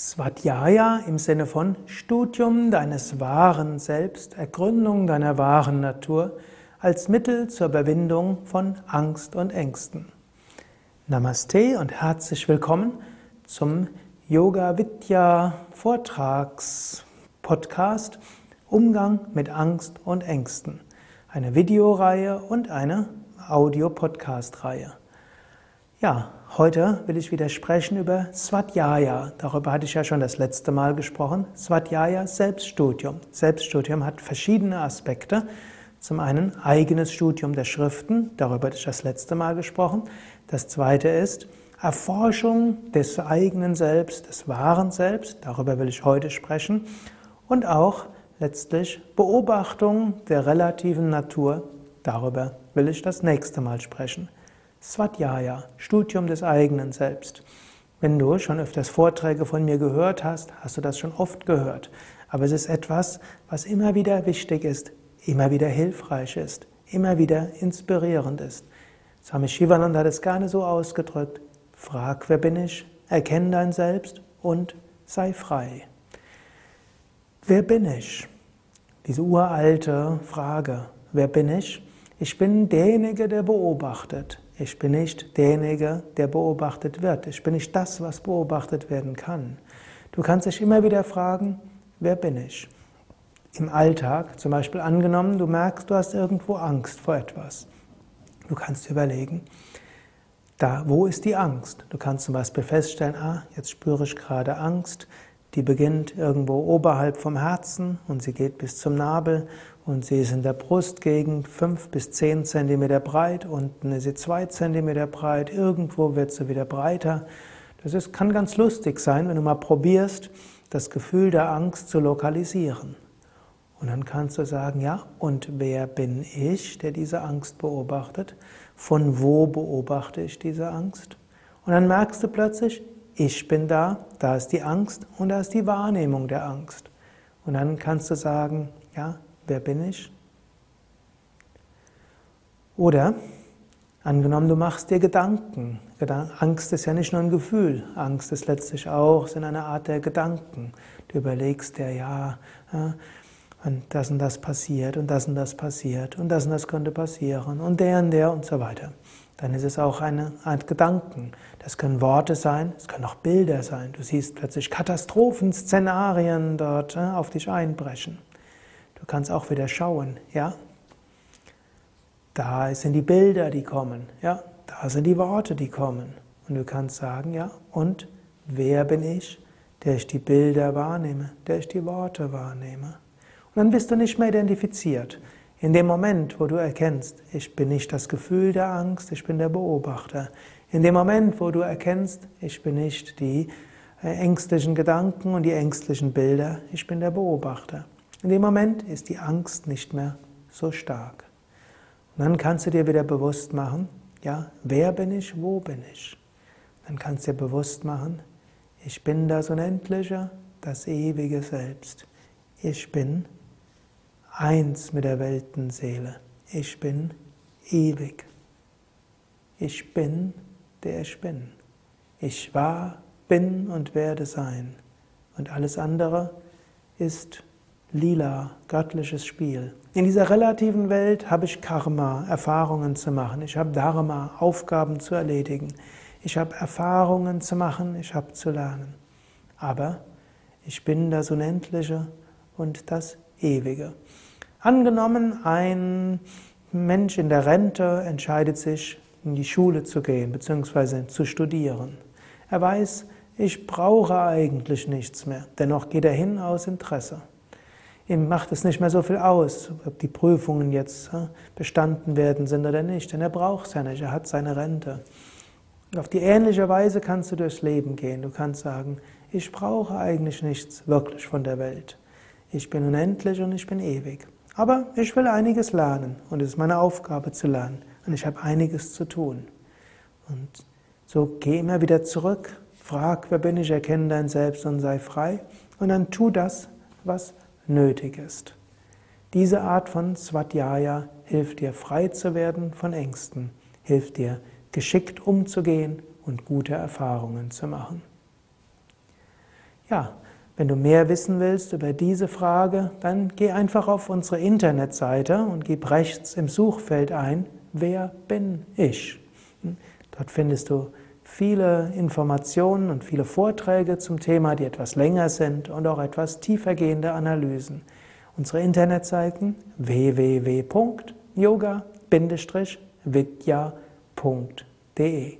Svadhyaya im Sinne von Studium deines wahren Selbst, Ergründung deiner wahren Natur als Mittel zur Überwindung von Angst und Ängsten. Namaste und herzlich willkommen zum Yoga Vidya Vortrags Podcast Umgang mit Angst und Ängsten. Eine Videoreihe und eine Audio-Podcast-Reihe. Ja, heute will ich wieder sprechen über Svadhyaya. Darüber hatte ich ja schon das letzte Mal gesprochen. Svadhyaya, Selbststudium. Selbststudium hat verschiedene Aspekte. Zum einen eigenes Studium der Schriften, darüber hatte ich das letzte Mal gesprochen. Das zweite ist Erforschung des eigenen Selbst, des wahren Selbst, darüber will ich heute sprechen. Und auch letztlich Beobachtung der relativen Natur, darüber will ich das nächste Mal sprechen. Svadhyaya, Studium des eigenen Selbst. Wenn du schon öfters Vorträge von mir gehört hast, hast du das schon oft gehört. Aber es ist etwas, was immer wieder wichtig ist, immer wieder hilfreich ist, immer wieder inspirierend ist. Swami Shivananda hat es gerne so ausgedrückt. Frag, wer bin ich? Erkenne dein Selbst und sei frei. Wer bin ich? Diese uralte Frage. Wer bin ich? Ich bin derjenige, der beobachtet. Ich bin nicht derjenige, der beobachtet wird. Ich bin nicht das, was beobachtet werden kann. Du kannst dich immer wieder fragen, wer bin ich? Im Alltag, zum Beispiel angenommen, du merkst, du hast irgendwo Angst vor etwas. Du kannst überlegen, da, wo ist die Angst? Du kannst zum Beispiel feststellen, ah, jetzt spüre ich gerade Angst, die beginnt irgendwo oberhalb vom Herzen und sie geht bis zum Nabel und sie ist in der Brustgegend fünf bis zehn Zentimeter breit, unten ist sie zwei Zentimeter breit, irgendwo wird sie wieder breiter. Das ist, kann ganz lustig sein, wenn du mal probierst, das Gefühl der Angst zu lokalisieren. Und dann kannst du sagen, ja, und wer bin ich, der diese Angst beobachtet? Von wo beobachte ich diese Angst? Und dann merkst du plötzlich, ich bin da, da ist die Angst und da ist die Wahrnehmung der Angst. Und dann kannst du sagen, ja, wer bin ich? Oder angenommen, du machst dir Gedanken. Angst ist ja nicht nur ein Gefühl, Angst ist letztlich auch sind eine Art der Gedanken. Du überlegst dir, ja, und das und das passiert und das und das passiert und das und das könnte passieren und der und der und so weiter. Dann ist es auch eine Art Gedanken. Das können Worte sein, es können auch Bilder sein. Du siehst plötzlich Katastrophenszenarien dort auf dich einbrechen. Du kannst auch wieder schauen, ja. Da sind die Bilder, die kommen, ja. Da sind die Worte, die kommen. Und du kannst sagen, ja, und wer bin ich, der ich die Bilder wahrnehme, der ich die Worte wahrnehme. Und dann bist du nicht mehr identifiziert. In dem Moment, wo du erkennst, ich bin nicht das Gefühl der Angst, ich bin der Beobachter. In dem Moment, wo du erkennst, ich bin nicht die äh, ängstlichen Gedanken und die ängstlichen Bilder, ich bin der Beobachter. In dem Moment ist die Angst nicht mehr so stark. Und dann kannst du dir wieder bewusst machen, ja, wer bin ich, wo bin ich? Dann kannst du dir bewusst machen, ich bin das Unendliche, das ewige Selbst. Ich bin eins mit der Weltenseele. Ich bin ewig. Ich bin, der ich bin. Ich war, bin und werde sein. Und alles andere ist lila, göttliches Spiel. In dieser relativen Welt habe ich Karma, Erfahrungen zu machen. Ich habe Dharma, Aufgaben zu erledigen. Ich habe Erfahrungen zu machen, ich habe zu lernen. Aber ich bin das Unendliche und das Ewige. Angenommen, ein Mensch in der Rente entscheidet sich, in die Schule zu gehen bzw. zu studieren. Er weiß, ich brauche eigentlich nichts mehr. Dennoch geht er hin aus Interesse. Ihm macht es nicht mehr so viel aus, ob die Prüfungen jetzt bestanden werden sind oder nicht, denn er braucht es ja nicht, er hat seine Rente. auf die ähnliche Weise kannst du durchs Leben gehen. Du kannst sagen, ich brauche eigentlich nichts wirklich von der Welt. Ich bin unendlich und ich bin ewig. Aber ich will einiges lernen und es ist meine Aufgabe zu lernen und ich habe einiges zu tun. Und so geh immer wieder zurück, frag, wer bin ich, erkenne dein Selbst und sei frei und dann tu das, was nötig ist. Diese Art von Svadhyaya hilft dir frei zu werden von Ängsten, hilft dir geschickt umzugehen und gute Erfahrungen zu machen. Ja, wenn du mehr wissen willst über diese Frage, dann geh einfach auf unsere Internetseite und gib rechts im Suchfeld ein, wer bin ich? Hm, dort findest du viele Informationen und viele Vorträge zum Thema, die etwas länger sind und auch etwas tiefergehende Analysen. Unsere Internetseiten www.yoga-vidya.de